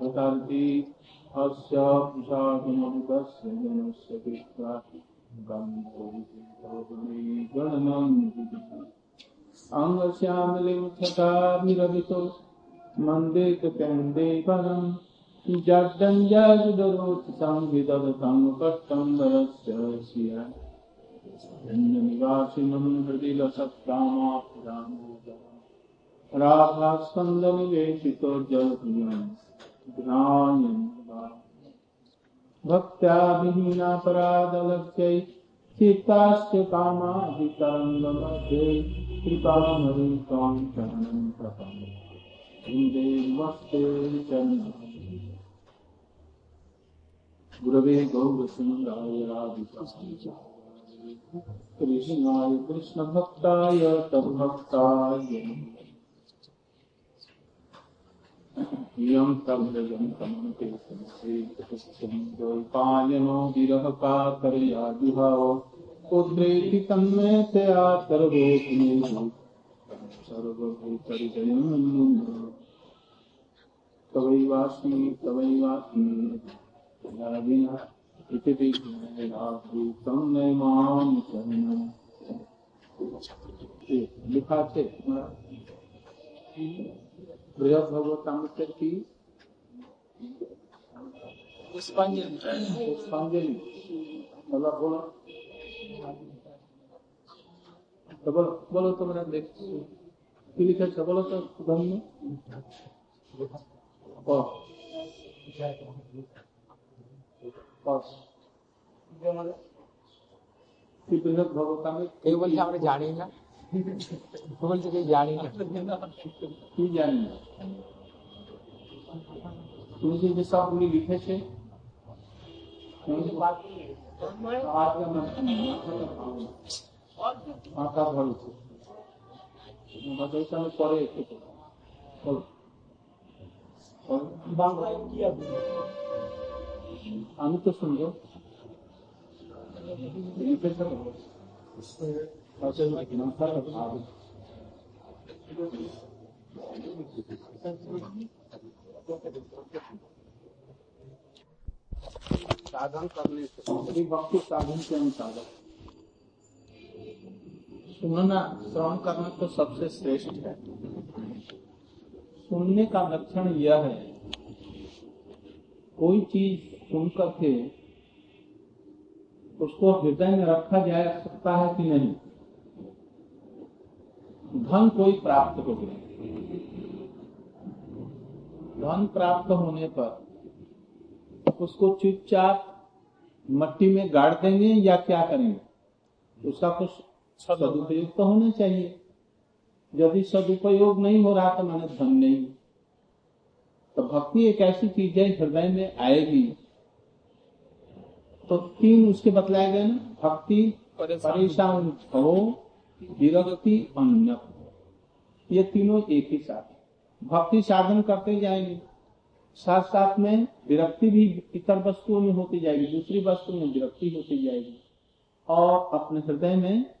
भटान्ति अस्य पुषागममुदस्य जनस्य कृत्वा अङ्गश्यामलिं छटाभिरवितो मन्दे कन्दे परम् कष्टं वरस्य शिया। निवासिनं हृदि लसत्कामापुरामोदरम् राधास्कन्दनिवेशितो जलप्रियम् भक्त्या विहीनापराधलक्ष्यै चित्ताश्च कामादितरङ्गमध्ये कृपामयि त्वां शरणं प्रपन्ने। नमस्ते चरणम् गुरवे गौरसुन्दराय राधिकाय। कृष्णभक्ताय तद्भक्ताय यं प्रभृजं तमन्ते द्वैपायनो विरहकातरया जुहाव पुत्रेति तन्मे तया सर्वोऽग्ने सर्वभूतरिजयम् तवैवास्मि तवैवास्मि विना इति विघ्नेराभूतं नैमां शरणम् लिखा છે বৃহৎ ভগবতামৃতের কি পুষ্পাঞ্জলি পুষ্পাঞ্জলি বলো বলো বলো তোমরা দেখছ কি লিখেছো বলো তো ধন্য কি বৃহৎ ভগবতামৃত এই বলছে জানি না বলছে কেউ জানি কি জানি? তুমি যে লিখেছে মাথা ধরেছে আমি পরে কি আমি তো শুনব। साधन करने से भक्ति साधन के अनुसार सुनना, श्रवण करना तो सबसे श्रेष्ठ है। सुनने का लक्षण यह है, कोई चीज़ सुन करके उसको हृदय में रखा जा सकता है कि नहीं? धन कोई प्राप्त हो गया धन प्राप्त होने पर उसको चुपचाप मट्टी में गाड़ देंगे या क्या करेंगे? उसका कुछ सदुपयोग तो होना चाहिए। यदि सदुपयोग नहीं हो रहा तो मैंने धन नहीं। तो भक्ति एक ऐसी चीज़ है हृदय में आएगी। तो तीन उसके बतलाए गए ना भक्ति परेशान हो विरक्ति अन्य ये तीनों एक ही साथ भक्ति साधन करते जाएँगे। साथ साथ में विरक्ति भी इतर वस्तुओं में होती जाएगी, दूसरी वस्तु में विरक्ति होती जाएगी। और अपने हृदय में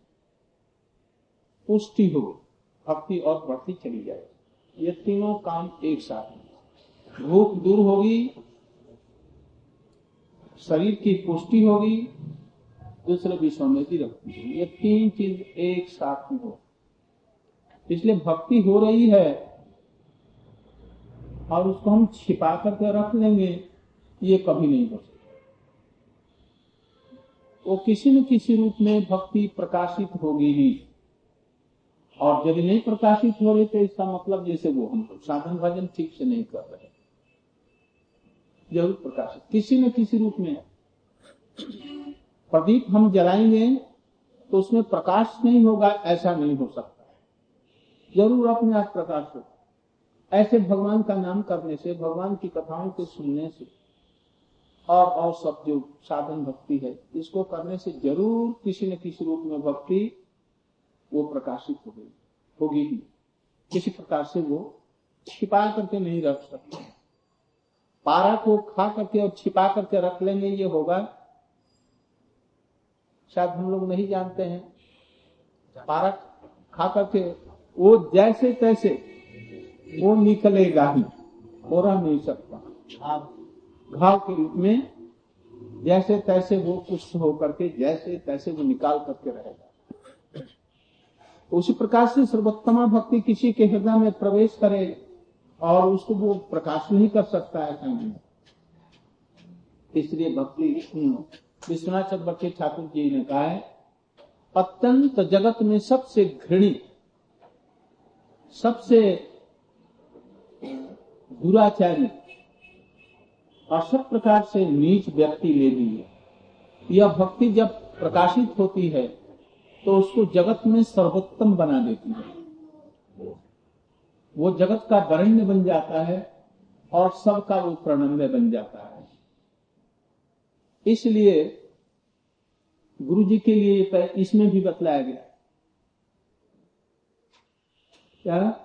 पुष्टि होगी भक्ति और बढ़ती चली जाएगी। ये तीनों काम एक साथ हैं। भूख दूर होगी, शरीर की पुष्टि होगी, दूसरे विषयों में भी रखती है। ये तीन चीज़ एक साथ में हो। इसलिए भक्ति हो रही है और उसको हम छिपा करके रख लेंगे, ये कभी नहीं हो सकता। वो किसी न किसी रूप में भक्ति प्रकाशित होगी ही। और यदि नहीं प्रकाशित हो रही तो इसका मतलब जैसे वो हम साधन भजन ठीक से नहीं कर रहे ज़रूर प्रकाशित, किसी न किसी रूप में। प्रदीप हम जलाएँगे तो उसमें प्रकाश नहीं होगा, ऐसा नहीं हो सकता। ज़रूर अपने आप प्रकाश हो ऐसे भगवान का नाम करने से, भगवान की कथाओं को सुनने से और और सब जो साधन भक्ति है, इसको करने से ज़रूर किसी न किसी रूप में भक्ति वो प्रकाशित हो गई, होगी ही। किसी प्रकार से वो छिपा करके नहीं रख सकते। पारा को खा करके और छिपा करके रख लेंगे, ये होगा। शायद हम लोग नहीं जानते हैं। पारा खा करके वो जैसे तैसे वो निकलेगा ही हो रह नहीं सकता। घाव के रूप में जैसे तैसे वो कुछ होकर के जैसे तैसे वो निकाल करके रहेगा। उसी प्रकार से सर्वोत्तमा भक्ति किसी के हृदय में प्रवेश करे और उसको वो प्रकाश नहीं कर सकता है इसलिए भक्ति विश्वनाथ चक्रवर्ती ठाकुर जी ने कहा है अत्यंत जगत में सबसे घृणी सबसे दुराचारी और सब प्रकार से नीच व्यक्ति ले ली है। यह भक्ति जब प्रकाशित होती है तो उसको जगत में सर्वोत्तम बना देती है। वो जगत का वरण्य बन जाता है और सबका वो प्रणम्य बन जाता है। इसलिए गुरु जी के लिए इसमें भी बतलाया गया क्या?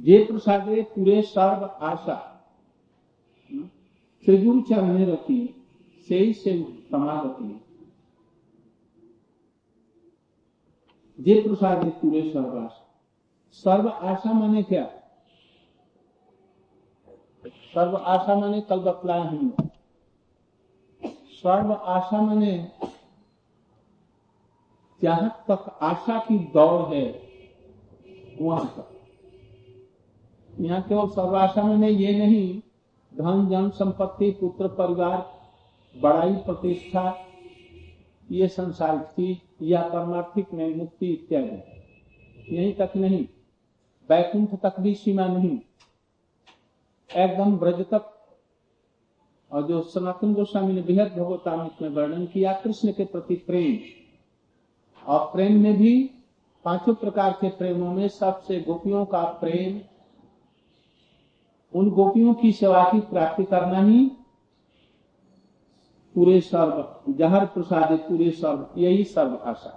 जे प्रसादे पूरे सर्व आशा। त्रिगुण चरणे रखी से ही से समागति। जे प्रसादे पूरे सर्व आशा। सर्व आशा माने क्या? सर्व आशा माने कल बतलाया हमने सर्व आशा माने जहाँ तक आशा की दौड़ है वहाँ तक यहाँ केवल सर्वाशा में ये नहीं, धन, जन, संपत्ति, पुत्र, परिवार, बड़ाई, प्रतिष्ठा, ये संसारिक चीज़ या परमार्थिक में मुक्ति इत्यादि। यही तक नहीं, बैकुंठ तक भी सीमा नहीं। एकदम ब्रज तक और जो सनातन गोस्वामी ने बेहद भगवतामित में वर्णन किया, कृष्ण के प्रति प्रेम। और प्रेम में भी पाँचों प्रकार के प्रेमों में सबसे गोपियों का प्रेम, उन गोपियों की सेवा की प्राप्ति करना ही पूरे सर्व, जहर प्रसाद पूरे सर्व, यही सर्व आशा।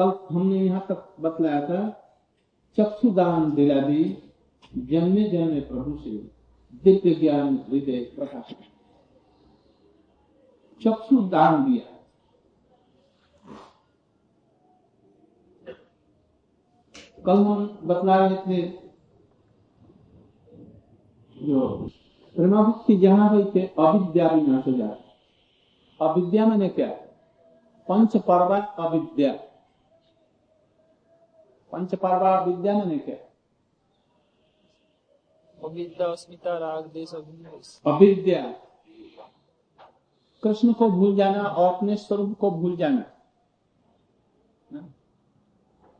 कल हमने यहाँ तक बतलाया था, चक्षुदान दिला दी जन्मे जन्मे प्रभु से दिव्य ज्ञान, हृदय प्रकाश। चक्षु दान दिया। कल हम बतला रहे थे जो प्रेमाभक्ति जहाँ हुई थे, अविद्या विनाश हो जाए अविद्या मैंने क्या? पंच पर्वा अविद्या। पंच पर्वा विद्या मैंने क्या अविद्या अस्मिता राग देश अविद्या। कृष्ण को भूल जाना और अपने स्वरूप को भूल जाना।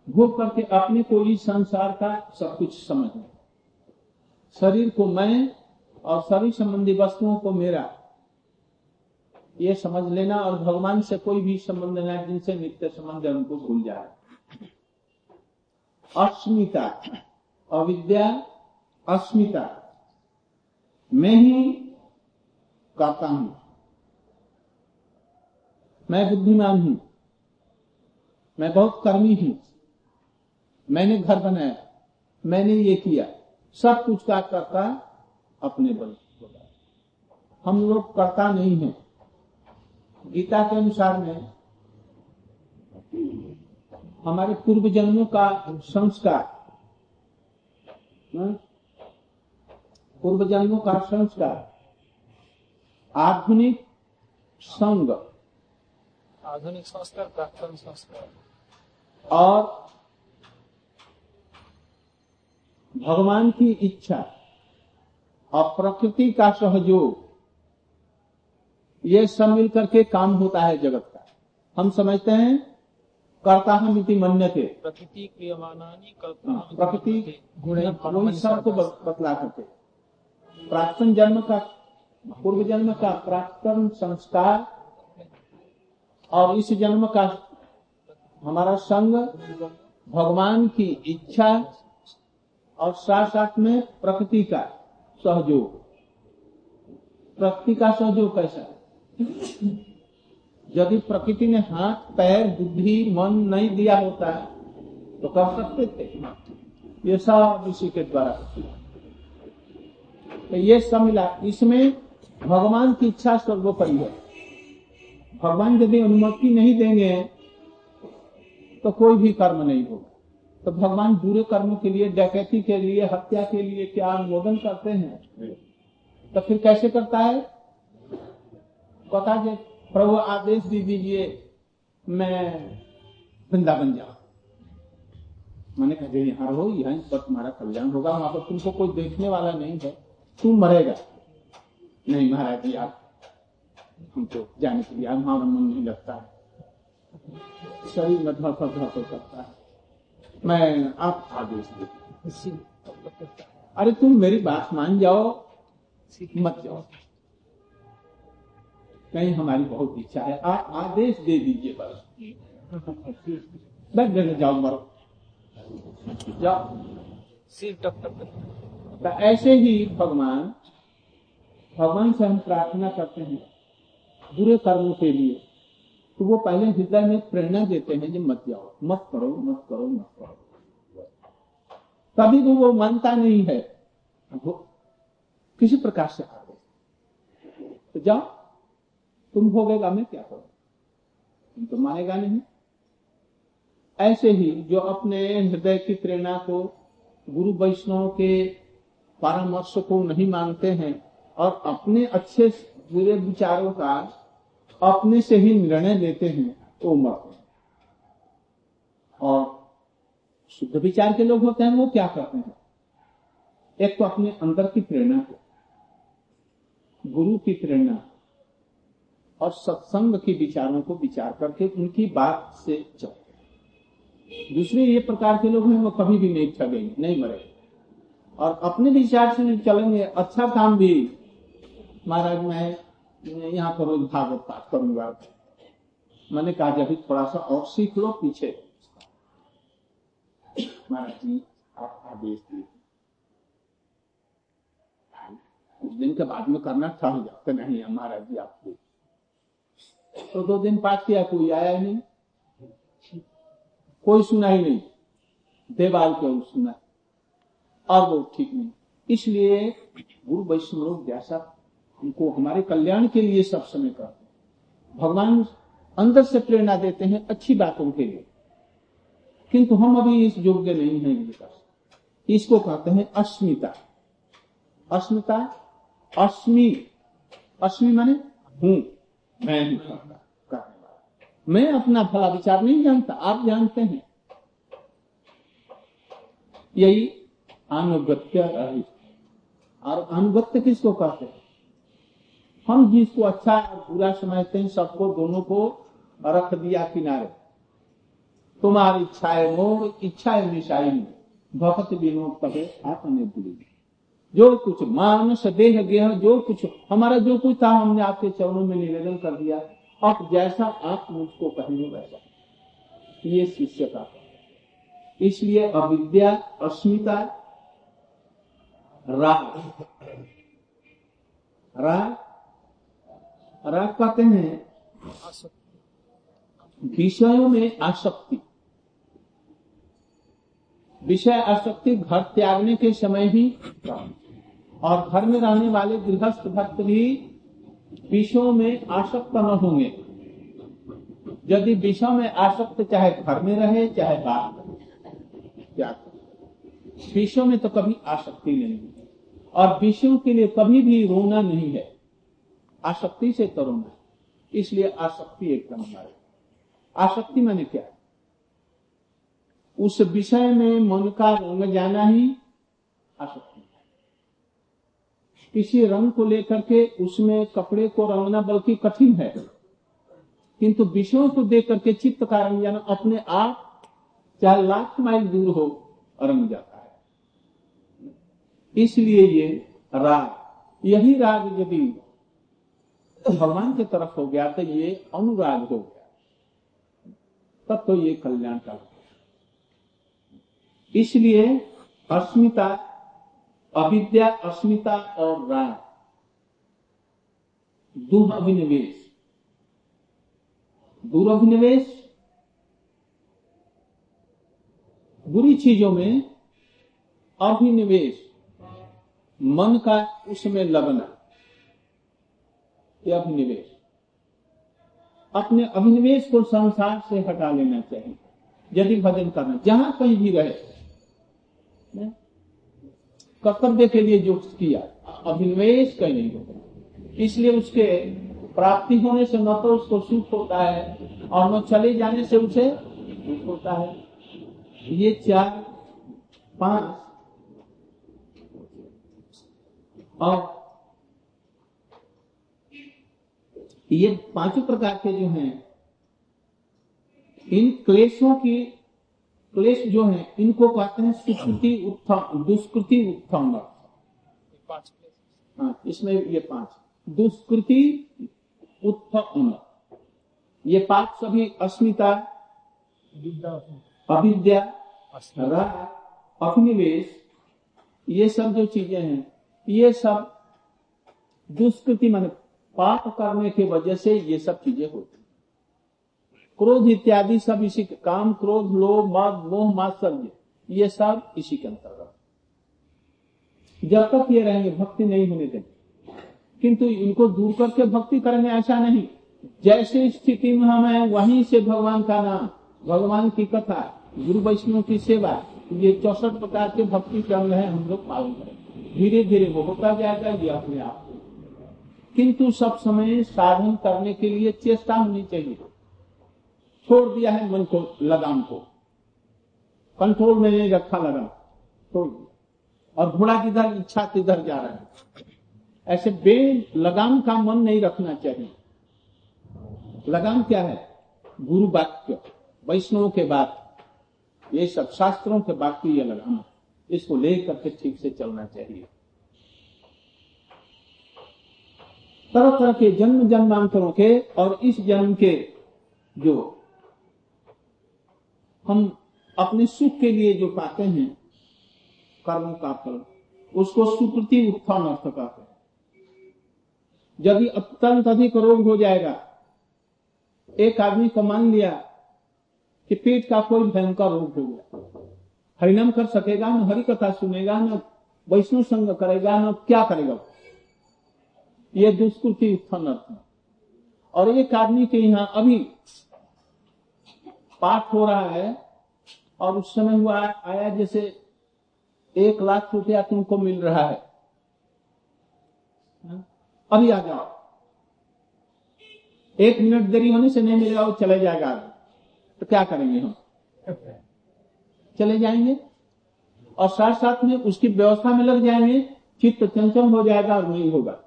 भोग करके अपने को ही संसार का सब कुछ समझना शरीर को मैं और शरीर संबंधी वस्तुओं को मेरा। ये समझ लेना और भगवान से कोई भी संबंध नहीं जिनसे नित्य संबंध है उनको भूल जाए। अस्मिता, अविद्या अस्मिता। मैं ही करता हूँ। मैं बुद्धिमान हूँ। मैं बहुत कर्मी हूँ। मैंने घर बनाया। मैंने ये किया। सब कुछ का करता अपने बल हम लोग करता नहीं है। गीता के अनुसार में हमारे पूर्व जन्मों का संस्कार। हाँ? पूर्व जन्मों का संस्कार। आधुनिक संग। आधुनिक संस्कार प्राक्तन संस्कार। और भगवान की इच्छा और प्रकृति का सहयोग ये सब मिल करके काम होता है जगत का। हम समझते हैं कर्ता हम इति मन्य थे प्रकृति क्रियमाणानि कल्पना प्रकृति गुण वही सबको बतला करके प्राक्तन जन्म का पूर्व जन्म का प्राक्तन संस्कार और इस जन्म का हमारा संग भगवान की इच्छा और साथ साथ में प्रकृति का सहयोग। प्रकृति का सहयोग कैसा? यदि प्रकृति ने हाथ पैर बुद्धि मन नहीं दिया होता तो कर सकते थे ये सब इसी के द्वारा तो ये सब मिला इसमें भगवान की इच्छा सर्वोपरि है। भगवान यदि अनुमति नहीं देंगे तो कोई भी कर्म नहीं होगा। तो भगवान बुरे कर्म के लिए डकैती के लिए हत्या के लिए क्या अनुमोदन करते हैं? तो फिर कैसे करता है? बता दे। प्रभु आदेश दे दीजिए मैं वृंदावन जाऊँ मैंने कहा जो यहाँ रहो यहाँ पर तुम्हारा कल्याण होगा वहाँ पर तुमको कोई देखने वाला नहीं है। तू मरेगा। नहीं महाराज जी आप हमको जाने के लिए हमारा मन नहीं लगता। है शरीर में धड़ धड़ धड़ करता है। मैं आप आदेश दे। अरे तुम मेरी बात मान जाओ मत जाओ। कहीं हमारी बहुत इच्छा है। आप आदेश दे दीजिए बस। बस जगह जाओ मरो। जाओ। सिर टप टप तो ऐसे ही भगवान भगवान से हम प्रार्थना करते हैं बुरे कर्मों के लिए। तो वो पहले हृदय में प्रेरणा देते हैं कि मत जाओ मत करो मत करो मत करो। तभी तो वो मानता नहीं है। वो किसी प्रकार से आगे तो जाओ। तुम भोगेगा मैं क्या करूँ? तुम तो मानेगा नहीं। ऐसे ही जो अपने हृदय की प्रेरणा को गुरु वैष्णव के परामर्श को नहीं मानते हैं और अपने अच्छे बुरे विचारों का अपने से ही निर्णय लेते हैं वो मरते हैं और शुद्ध विचार के लोग होते हैं, वो क्या करते हैं? एक तो अपने अंदर की प्रेरणा को, गुरु की प्रेरणा और सत्संग के विचारों को विचार करके उनकी बात से चलते हैं। दूसरे ये प्रकार के लोग हैं, वो कभी भी नहीं ठगेंगे, नहीं मरेंगे। और अपने विचार से नहीं चलेंगे अच्छा काम भी। महाराज, मैं यहाँ पर रोज भागवत पाठ करूँगा। मैंने कहा, जब थोड़ा सा और सीख लो, पीछे महाराज जी, आप आदेश दीजिए कुछ दिन के बाद में करना ठहर जाते नहीं महाराज जी आपको तो दो दिन पाठ किया, कोई आया ही नहीं। कोई सुना ही नहीं। देवाल के सुना। और वो ठीक नहीं। इसलिए गुरु वैष्णव जैसा उनको हमारे कल्याण के लिए सब समय करते भगवान अंदर से प्रेरणा देते हैं अच्छी बातों के लिए। किंतु हम अभी इस योग्य नहीं है इसको कहते हैं अस्मिता। अस्मिता, अस्मि। अस्मि माने हूँ। मैं मैं अपना विचार नहीं जानता, आप जानते हैं। यही अनुगत्य और अनुगत्य किसको कहते हैं? हम जिसको अच्छा और बुरा समझते हैं, सबको, दोनों को रख दिया किनारे। तुम्हारी इच्छाएँ मोर इच्छाएँ निशाई भक्त विनोद कहे भूली जो कुछ मानस देह गेह जो कुछ हमारा जो कुछ था, हमने आपके चरणों में निवेदन कर दिया। अब जैसा आप मुझको कहेंगे वैसा। ये शिष्य का इसलिए अविद्या, अस्मिता, राग। राग? राग कहते हैं विषयों में आसक्ति। विषय आसक्ति घर त्यागने के समय ही और घर में रहने वाले गृहस्थ भक्त भी विषयों में आसक्त न होंगे। यदि विषयों में आसक्त चाहे घर में रहे, चाहे बाहर। विषयों में तो कभी आसक्ति नहीं। है और विषयों के लिए कभी भी रोना नहीं है। आसक्ति से तो रोना है। इसलिए आसक्ति एक क्रम है। आसक्ति मैंने क्या? है उस विषय में मन का रंग जाना ही आसक्ति। किसी रंग को लेकर के उसमें कपड़े को रंगना बल्कि कठिन है। किंतु विषयों को देख करके चित्त का रंग जाना अपने आप चाहे लाख माइल दूर हो, रंग जाता है। इसलिए ये राग, यही राग यदि भगवान की तरफ़ हो गया तो ये अनुराग हो गया। तब तो ये कल्याण का इसलिए अस्मिता अविद्या, अस्मिता और राग। दुर्भिनिवेश दुर्भिनिवेश बुरी चीज़ों में अभिनिवेश। मन का उसमें लगना। अभिनिवेश। अपने अभिनिवेश को संसार से हटा लेना चाहिए। यदि भजन करना, जहाँ कहीं भी रहे कर्तव्य के लिए जो किया अभिनिवेश कहीं नहीं होता इसलिए उसके प्राप्ति होने से न तो उसको सुख होता है, और न चले जाने से उसे दुख होता है। ये चार, पाँच। और ये पाँचों प्रकार के जो हैं, इन क्लेशों की क्लेश जो है इनको कहते हैं सुकृति उत्थम दुष्कृति उत्थम हाँ इसमें ये पाँच। दुष्कृति उत्थम ये पाँच सभी अस्मिता अविद्या अभिनिवेश ये सब जो चीज़ें हैं ये सब दुष्कृति मान पाप करने की वजह से ये सब चीज़ें होती क्रोध इत्यादि सब इसी काम, क्रोध, लोभ मद मोह, मात्सर्य, ये सब इसी के अंतर्गत। जब तक ये रहेंगे, भक्ति नहीं होने देंगे। किंतु इनको दूर करके भक्ति करेंगे, ऐसा नहीं। जैसे स्थिति में हम हैं, वहीं से भगवान का नाम, भगवान की कथा, गुरु वैष्णव की सेवा, ये चौसठ प्रकार के भक्ति के अंग है, हम लोग पालन करें धीरे धीरे वो होता जाएगा, ये अपने आप किंतु सब समय साधन करने के लिए चेष्टा होनी चाहिए। छोड़ दिया है मन को लगाम को। कंट्रोल में नहीं रखा लगाम, छोड़ दिया। और घोड़ा जिधर इच्छा तिधर जा रहा है। ऐसे बे लगाम का मन नहीं रखना चाहिए। लगाम क्या है? गुरु वाक्य, वैष्णव के बाद ये सब शास्त्रों के की ये लगाम। इसको लेकर के ठीक से चलना चाहिए। तरह तरह के जन्म जन्मांतरों के और इस जन्म के जो हम अपने सुख के लिए जो पाते हैं, कर्म का फल, उसको सुकृति उत्थान अर्थ कहते हैं। यदि अत्यंत अधिक रोग हो जाएगा, एक आदमी को मान लिया कि पेट का कोई भयंकर रोग हो गया। हरिनाम कर सकेगा न हरि कथा सुनेगा न, वैष्णव संग करेगा न, क्या करेगा ये दुष्कृति उत्थान अर्थ और एक आदमी के यहाँ अभी पाठ हो रहा है और उस समय हुआ आया जैसे एक लाख रुपया तुमको मिल रहा है। अभी आ जाओ। एक मिनट देरी होने से नहीं मिलेगा, वो चले जाएगा तो क्या करेंगे हम? चले जाएँगे और साथ साथ में उसकी व्यवस्था में लग जाएँगे, चित्त चंचल हो जाएगा और नहीं होगा।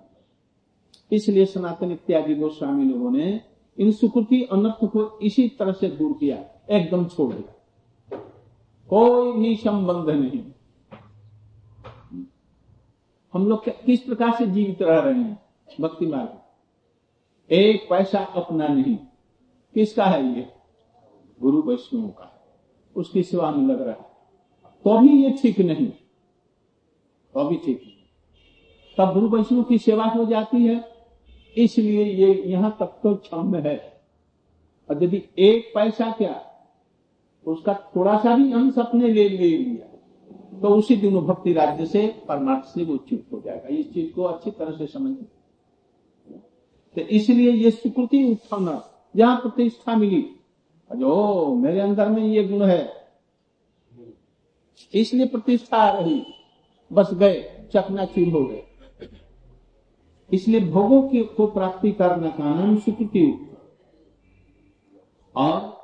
इसलिए सनातन इत्यादि गोस्वामी लोगों ने इन सुकृति अनर्थ को इसी तरह से दूर किया, एकदम छोड़ दिया। कोई भी संबंध नहीं। हम लोग किस प्रकार से जीवित रह रहे हैं? भक्ति मार्ग। एक पैसा अपना नहीं। किसका है ये? गुरु वैष्णव का। उसकी सेवा में लग रहा। है तो भी ये ठीक नहीं। तो भी ठीक नहीं। तब गुरु वैष्णव की सेवा हो जाती है। इसलिए ये यहाँ तक तो क्षम है। और यदि एक पैसा क्या, उसका थोड़ा सा भी अंश अपने ले ले लिया तो उसी दिनों भक्ति राज्य से परमार्थ से वो च्युत हो जाएगा। इस चीज़ को अच्छी तरह से समझ तो इसलिए ये सुकृति उत्थान, जहाँ प्रतिष्ठा मिली जो मेरे अंदर में ये गुण है। इसलिए प्रतिष्ठा आ रही, बस गए, चकनाचूर हो गए। इसलिए भोगों की को प्राप्ति करने का नाम सुकृति और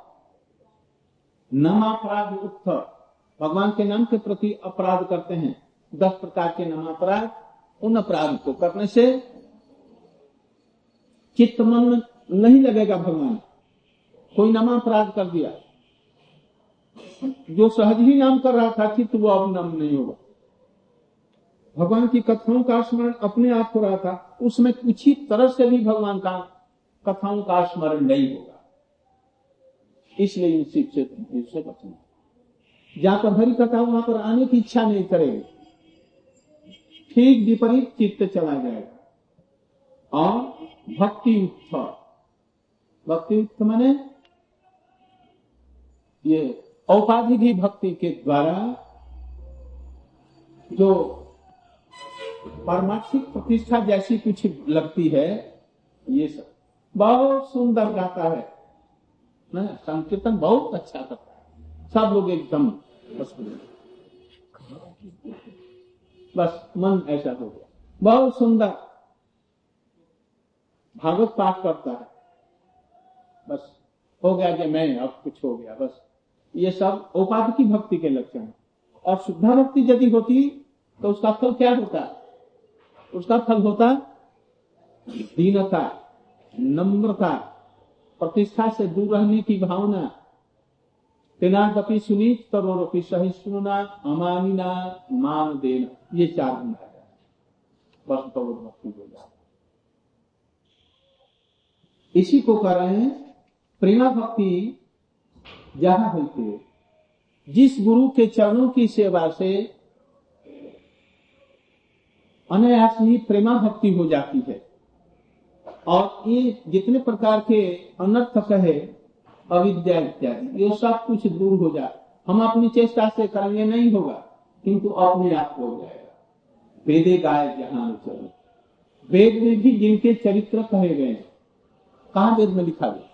नमापराध उत्तर भगवान के नाम के प्रति अपराध करते हैं। दस प्रकार के नमापराध उन अपराध को करने से चित्त मन नहीं लगेगा भगवान। कोई नमापराध कर दिया। जो सहज ही नाम कर रहा था, चित्त वो अब नाम नहीं होगा। भगवान की कथाओं का स्मरण अपने आप हो रहा था, उसमें कुछ ही तरह से भी भगवान का कथाओं का स्मरण नहीं होगा। इसलिए इन शिव से बचना जहाँ पर हरि कथा, वहाँ पर आने की इच्छा नहीं करेगी। ठीक विपरीत चित्त चला जाएगा। और भक्ति उत्थम भक्ति उत्थम मैंने ये औपाधि भी भक्ति के द्वारा जो पारमार्थिक प्रतिष्ठा जैसी कुछ लगती है, ये सब। बहुत सुंदर गाता है। संकीर्तन बहुत अच्छा करता है। सब लोग एकदम बस बस, मन ऐसा हो गया। बहुत सुंदर। भागवत पाठ करता है। बस, हो गया कि मैं अब कुछ हो गया, बस। ये सब उपाधि की भक्ति के लक्षण और शुद्धा भक्ति यदि होती तो उसका फल क्या होता? उसका फल होता दीनता, नम्रता, प्रतिष्ठा से दूर रहने की भावना। तेनादपि सुनीत तरोरपि सहिष्णुना अमानिना, मान देना, ये चार गुण है। बस इसी को कह रहे हैं, प्रेमा भक्ति जहाँ होती है। जिस गुरु के चरणों की सेवा से अनायास ही प्रेमा भक्ति हो जाती है। और ये जितने प्रकार के अनर्थ कहे अविद्या इत्यादि, ये सब कुछ दूर हो जाए। हम अपनी चेष्टा से करेंगे नहीं होगा, किंतु अपने आप हो जाएगा। वेदे गाय जहाँ वेद में भी जिनके चरित्र कहे गए कहा वेद में लिखा गया?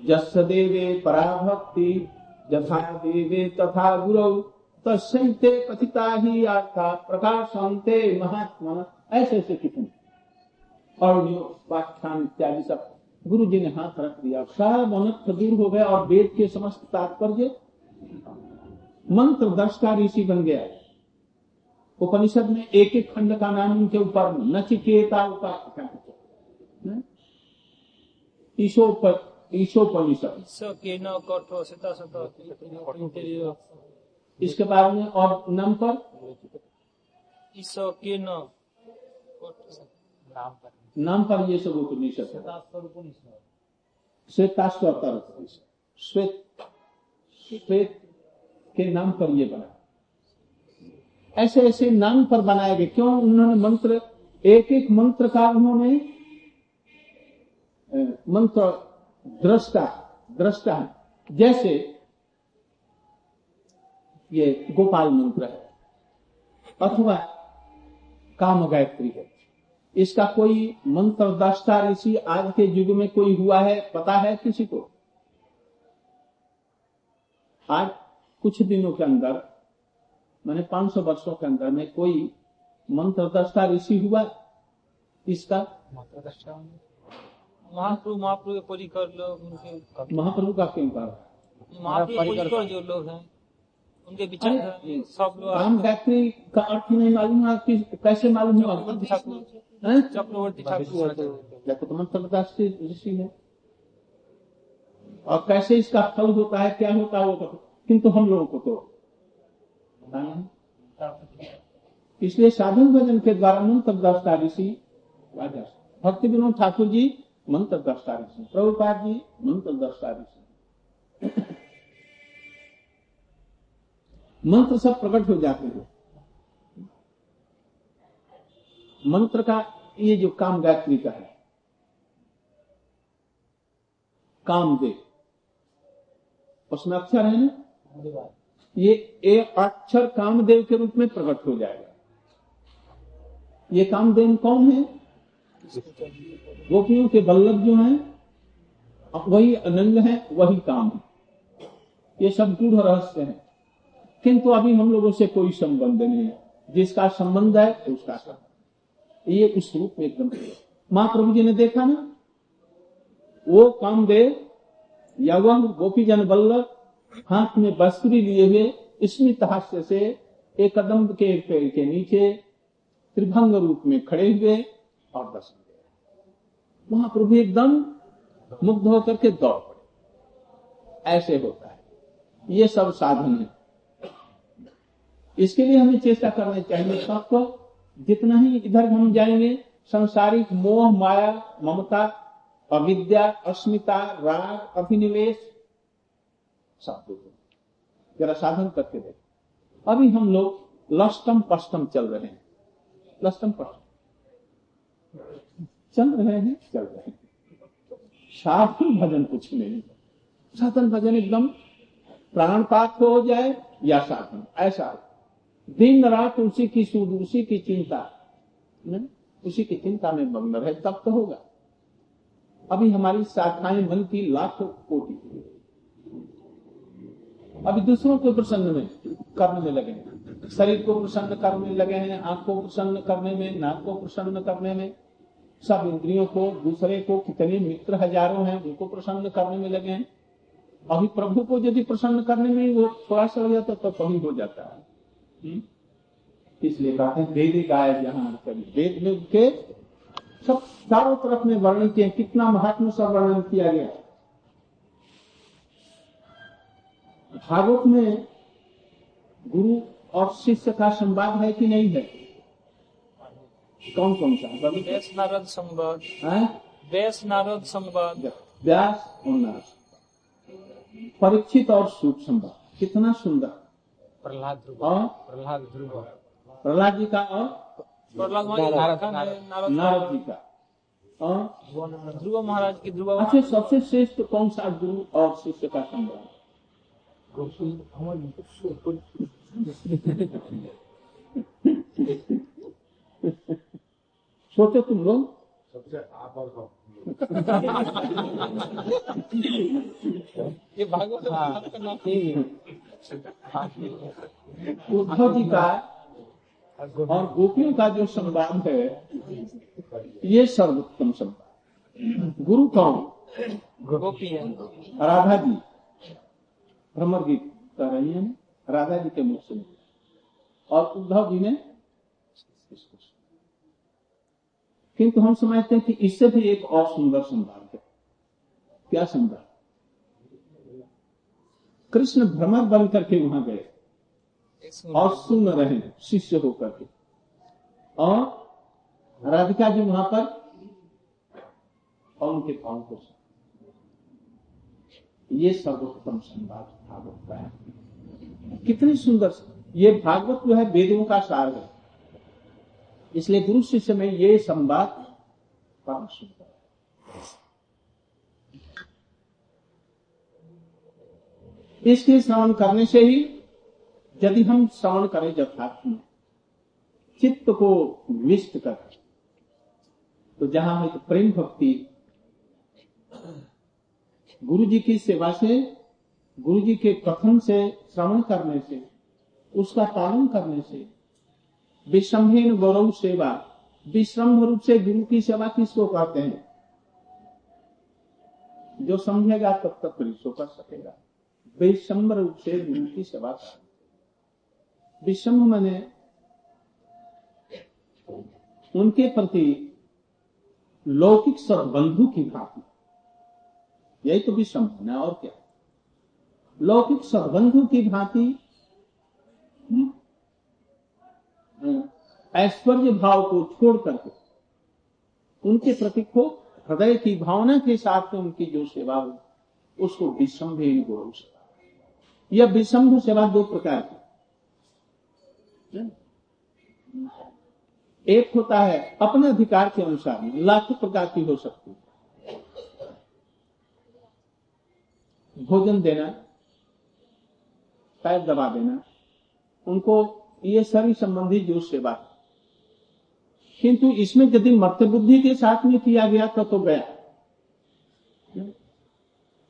जस देवे पराभक्ति यथा देवे तथा गुरु। तस्ते कथिता ही आर्था प्रकाशंते महात्मा ऐसे ऐसे कितने और जो व्याख्यान इत्यादि सब गुरु जी ने हाथ रख दिया। सब अनर्थ दूर हो गया और वेद के समस्त तात्पर्य मंत्र दर्शका ऋषि बन गया। उपनिषद में एक एक खंड का नाम उनके ऊपर नचिकेता उपाख्यान। ईशोपनिषद। इसके बाद में और नाम पर? नाम पर। ये सब उपनिषद श्वेताश्वर श्वेत श्वेत के नाम पर ये बना। ऐसे ऐसे नाम पर बनाए गए क्यों? उन्होंने मंत्र एक एक मंत्र का उन्होंने मंत्र दृष्टा दृष्टा है। जैसे ये गोपाल मंत्र है अथवा काम गायत्री है। इसका कोई मंत्र दृष्टा ऋषि आज के युग में कोई हुआ है पता है किसी को? आज कुछ दिनों के अंदर मैंने 500 वर्षों के अंदर में कोई मंत्र दृष्टा ऋषि हुआ इसका? महाप्रभु महाप्रभु के परिकर लोग उनके महाप्रभु का क्यों कर महाप्रभु जो लोग हैं। उनके विचार सब लोग राम गायत्री का अर्थ नहीं मालूम है कि कैसे मालूम हुआ चक्रवर्ती ठाकुर। चक्रवर्ती तो ऋषि है। और कैसे इसका फल होता है क्या होता है वो किंतु हम लोगों को तो इसलिए साधन भजन के द्वारा मंत्र दृष्टा ऋषि भक्ति विनोद ठाकुर जी मंत्र दृष्टा ऋषि। प्रभुपाद जी मंत्र दृष्टा ऋषि। मंत्र सब प्रकट हो जाते हैं। मंत्र का ये जो काम गायत्री का है कामदेव उसमें अक्षर है ना? ये एक अक्षर कामदेव के रूप में प्रकट हो जाएगा। ये कामदेव कौन है? गोपियों के बल्लभ जो हैं, वही अनंग है, वही काम है। ये सब गूढ़ रहस्य है। किंतु अभी हम लोगों से कोई संबंध नहीं है। जिसका संबंध है, उसका संबंध ये उस रूप में एकदम महाप्रभु जी ने देखा ना? वो या वह गोपी जन बल्लभ, हाथ में बस्तुरी लिए हुए स्मित हास्य से एक कदम के पेड़ के नीचे त्रिभंग रूप में खड़े हुए और दर्शन दे वहाँ प्रभु एकदम मुग्ध होकर के दौड़ पड़े। ऐसे होता है। ये सब साधन है। इसके लिए हमें चेष्टा करनी चाहिए सबको जितना ही इधर हम जाएँगे, संसारिक मोह, माया, ममता, अविद्या, अस्मिता, राग, अभिनिवेश, सब दूर जरा साधन करके देख। अभी हम लोग लष्टम पष्टम चल रहे हैं। लष्टम पष्टम। चल रहे हैं, चल रहे हैं। साधन भजन कुछ नहीं। साधन भजन एकदम प्राण प्राणपात हो जाए या साधन, ऐसा। दिन रात उसी की सूद, उसी की चिंता? उसी की चिंता में मग्न रहे, तब तो होगा। अभी हमारी शाखाएँ मन की लाखों कोटि अभी दूसरों को प्रसन्न में करने में लगे शरीर को प्रसन्न करने लगे हैं, आँख को प्रसन्न करने में, नाक को प्रसन्न करने में। सब इंद्रियों को, दूसरे को, कितने मित्र हज़ारों हैं, उनको प्रसन्न करने में लगे हैं। अभी प्रभु को यदि प्रसन्न करने में वो थोड़ा सा हो जाता तो कभी हो जाता। है? इसलिए कहते हैं आय जहाँ वेद में उनके सब चारों तरफ़ में वर्णन किए कितना महात्मा सब वर्णन किया गया। भागवत में गुरु और शिष्य का संवाद है कि नहीं है? कौन कौन सा व्यास नारद संवाद। व्यास नारद संवाद। व्यास और नारद। परीक्षित और सूप संवाद। कितना सुंदर। प्रहलाद ध्रुव। प्रहलाद ध्रुव। प्रहलाद जी का और? प्रहलाद नारद। जी। का। ध्रुव महाराज की ध्रुव। अच्छा सबसे श्रेष्ठ कौन सा गुरु और शिष्य का सोचो तुम लोग। सबसे आप और हम ये भागवत का नाम उद्धव जी का और गोपियों का जो संवाद है ये सर्वोत्तम संवाद गुरु कौन? गोपी राधा जी। भ्रमर गीत कह रही है। राधा जी के मुख से। और उद्धव जी ने। किंतु हम समझते हैं कि इससे भी एक और सुंदर संवाद है। क्या संवाद कृष्ण भ्रमर बन करके वहाँ गए और सुन रहे शिष्य होकर के। और राधिका जी वहाँ पर और उनके पाँव को ये सर्वोत्तम संवाद भागवत का है। कितनी सुंदर ये भागवत जो है वेदों का सार है। इसलिए गुरु शिष्य में ये संवाद इसके श्रवण करने से ही यदि हम श्रवण करें यथार्थ में, चित्त को विष्ट कर तो जहाँ हम प्रेम भक्ति गुरु जी की सेवा से गुरु जी के कथन से, श्रवण करने से, उसका पालन करने से विश्रम्भीन गौरव सेवा विश्रम्भ रूप से गुरु की सेवा किसको कहते हैं? जो समझेगा तब तक रिसो कर सकेगा। विश्रम्भ रूप से गुरु की सेवा कर मैंने उनके प्रति लौकिक सद्बंधु की भांति यही तो विषम है और क्या? लौकिक सद्बंधु की भांति ऐश्वर्य भाव को छोड़ करके, उनके प्रति को हृदय की भावना के साथ में उनकी जो सेवा हो उसको विषम्भ गौरव सेवा यह विषम्भ सेवा दो प्रकार की एक होता है अपने अधिकार के अनुसार लाखों प्रकार की हो सकती है। भोजन देना, पैर दबा देना, उनको ये सभी संबंधी जो सेवा है किंतु इसमें यदि मर्त बुद्धि के साथ में किया गया तो तो गया।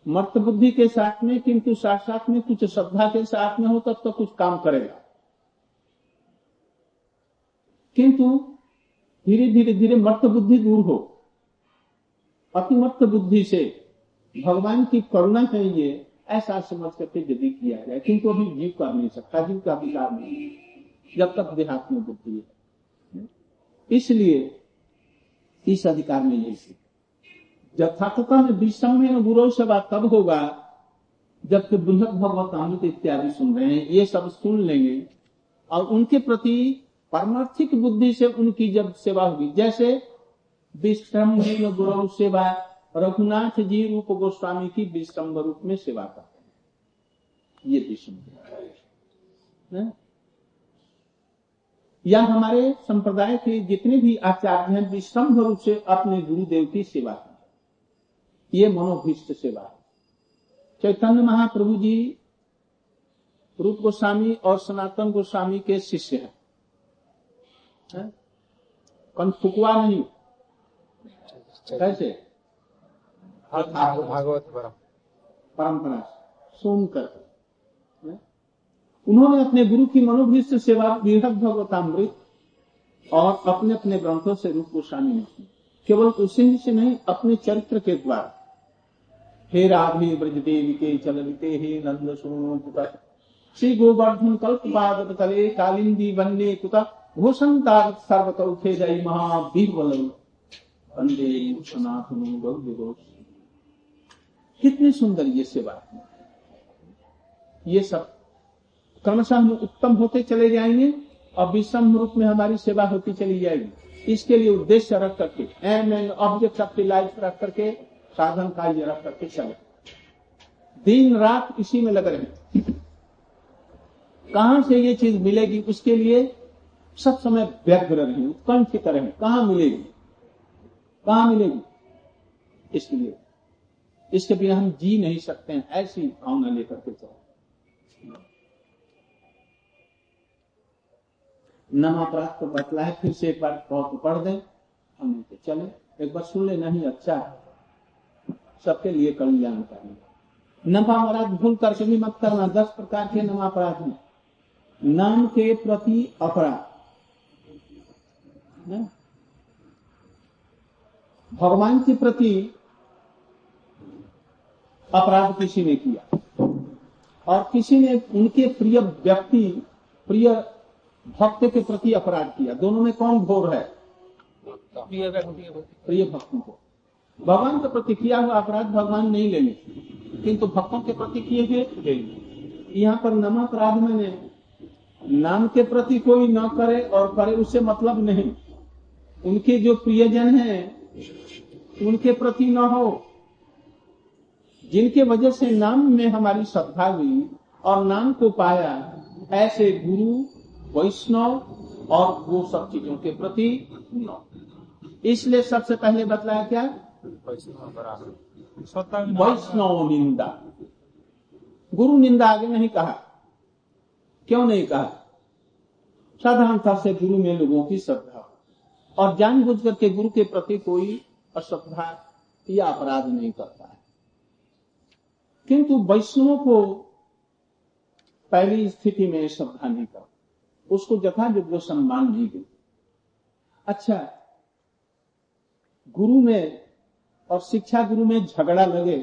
मर्त बुद्धि के साथ में, किंतु साथ साथ में कुछ श्रद्धा के साथ में हो तब तो कुछ काम करेगा। किंतु धीरे धीरे धीरे मर्त बुद्धि दूर हो। अतिमत्त बुद्धि से भगवान की करुणा ये ऐसा समझ करके यदि किया जाए, किंतु अभी जीव कर नहीं सकता, जीव का विकार नहीं। जब तक देहात्म बुद्धि है। इसलिए इस अधिकार में यही सीख। यथार्थता में विषम गुरु सभा तब होगा जबकि बृहद भगवत अमृत इत्यादि सुन रहे हैं, ये सब सुन लेंगे और उनके प्रति परमार्थिक बुद्धि से उनकी जब सेवा होगी, जैसे विश्रम गुरु सेवा रघुनाथ जी रूप गोस्वामी की विश्रम रूप में सेवा करते हैं। ये विश्रम या हमारे संप्रदाय के जितने भी आचार्य हैं विश्रम रूप से अपने गुरुदेव की सेवा की ये मनोभीष्ट सेवा है। चैतन्य महाप्रभु जी रूप गोस्वामी और सनातन गोस्वामी के शिष्य हैं। है? कन फुकवा नहीं? कैसे? भागवत परंपरा सुनकर? उन्होंने अपने गुरु की मनोभीष्ट सेवा बृहद भगवतामृत और अपने अपने ग्रंथों से रूप की केवल उसी से नहीं, अपने चरित्र के द्वारा। हे राधे ब्रज देवी के चलते हे नंद सुनो कुत श्री गोवर्धन कल्प पाद तले, कालिंदी वन्य कुत घोषण सर्वतौखे जय महावीर वंदे सनातन गौर कितनी सुंदर ये सेवा ये सब क्रमशः हम उत्तम होते चले जाएँगे और विषम रूप में हमारी सेवा होती चली जाएगी। इसके लिए उद्देश्य रख करके aim and object of life रख करके, साधन कार्य रख करके चले। दिन रात इसी में लग रहे कहा से ये चीज़ मिलेगी उसके लिए सब समय व्यग्र रहे उत्कंठित रहे कहा मिलेगी? कहा मिलेगी? इसके लिए। इसके बिना हम जी नहीं सकते हैं, ऐसी भावना लेकर के चलो। नमा प्राप्त बतला है, फिर से एक बार पढ़ दें। हम तो चले। एक बार सुन ले, नहीं अच्छा है। सबके लिए कल्याण करेंगे नमा अपराध भूल करके भी मत करना। दस प्रकार के नमा अपराध हैं। नाम के प्रति अपराध। भगवान के प्रति अपराध किसी ने किया। और किसी ने उनके प्रिय व्यक्ति, प्रिय भक्त के प्रति अपराध किया। दोनों में कौन घोर है? प्रिय प्रिय भक्तों को। भगवान के प्रति किया हुआ अपराध भगवान नहीं लेंगे किंतु भक्तों के प्रति किए हुए लेंगे यहाँ पर नमा अपराध मैंने नाम के प्रति कोई न करे और करे उससे मतलब नहीं। उनके जो प्रियजन हैं उनके प्रति न हो। जिनके वजह से नाम में हमारी श्रद्धा हुई और नाम को पाया ऐसे गुरु वैष्णव और वो सब चीज़ों के प्रति न। इसलिए सबसे पहले बतलाया क्या? वैष्णव वैष्णव निंदा। गुरु निंदा आगे नहीं कहा। क्यों नहीं कहा? साधारणता से गुरु में लोगों की श्रद्धा। और जानबूझ करके गुरु के प्रति कोई अश्रद्धा या अपराध नहीं करता है। किंतु वैष्णव को पहली स्थिति में श्रद्धा नहीं कर उसको योग्य सम्मान दी अच्छा गुरु में और शिक्षा गुरु में झगड़ा लगे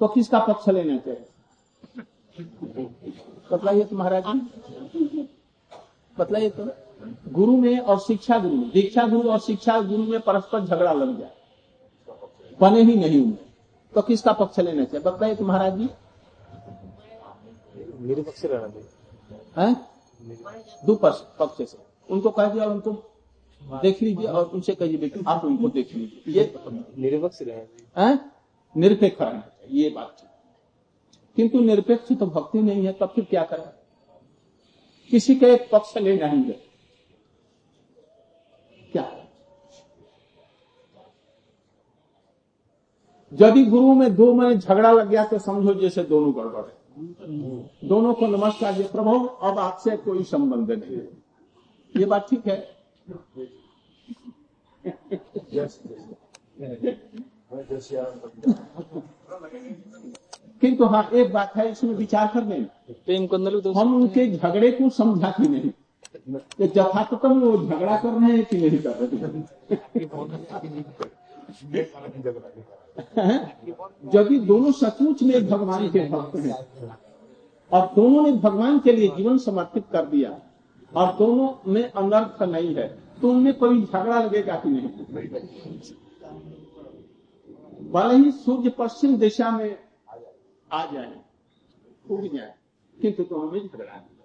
तो किसका पक्ष लेना चाहिए? बतलाइए तो महाराज जी। बतलाइए तो। गुरु में और शिक्षा गुरु में। दीक्षा गुरु और शिक्षा गुरु में परस्पर झगड़ा लग जाए। बने ही नहीं उनमें। तो किसका पक्ष लेना चाहिए? बताइए तो महाराज जी। मेरे पक्ष रहना चाहिए। हैं? दो पक्ष पक्ष से। उनको कह दिया उनको देख लीजिए और उनसे कहिए बेटी आप उनको देख लीजिए। ये निरपक्ष रहना चाहिए हैं? निरपेक्ष रहना चाहिए ये बात किंतु निरपेक्ष तो भक्ति नहीं है तब फिर क्या करें? किसी के एक पक्ष लेना ही है। क्या? यदि गुरु में दो में झगड़ा लग गया तो समझो जैसे दोनों गड़बड़ है। दोनों को नमस्कार जी। प्रभु, अब आपसे कोई संबंध नहीं। है ये बात ठीक है? किंतु हाँ एक बात है, इसमें विचार कर लें। प्रेम कंदलू हम उनके झगड़े को समझाते नहीं। कि यथार्थता में वो झगड़ा कर रहे हैं कि नहीं कर रहे यदि दोनों सचमुच में भगवान के भक्त हैं। और दोनों ने भगवान के लिए जीवन समर्पित कर दिया। और दोनों में अनर्थ नहीं है। तो उनमें कोई झगड़ा लगेगा कि नहीं। भले ही सूर्य पश्चिम दिशा में आ जाए, उग जाए, किंतु दोनों में झगड़ा नहीं।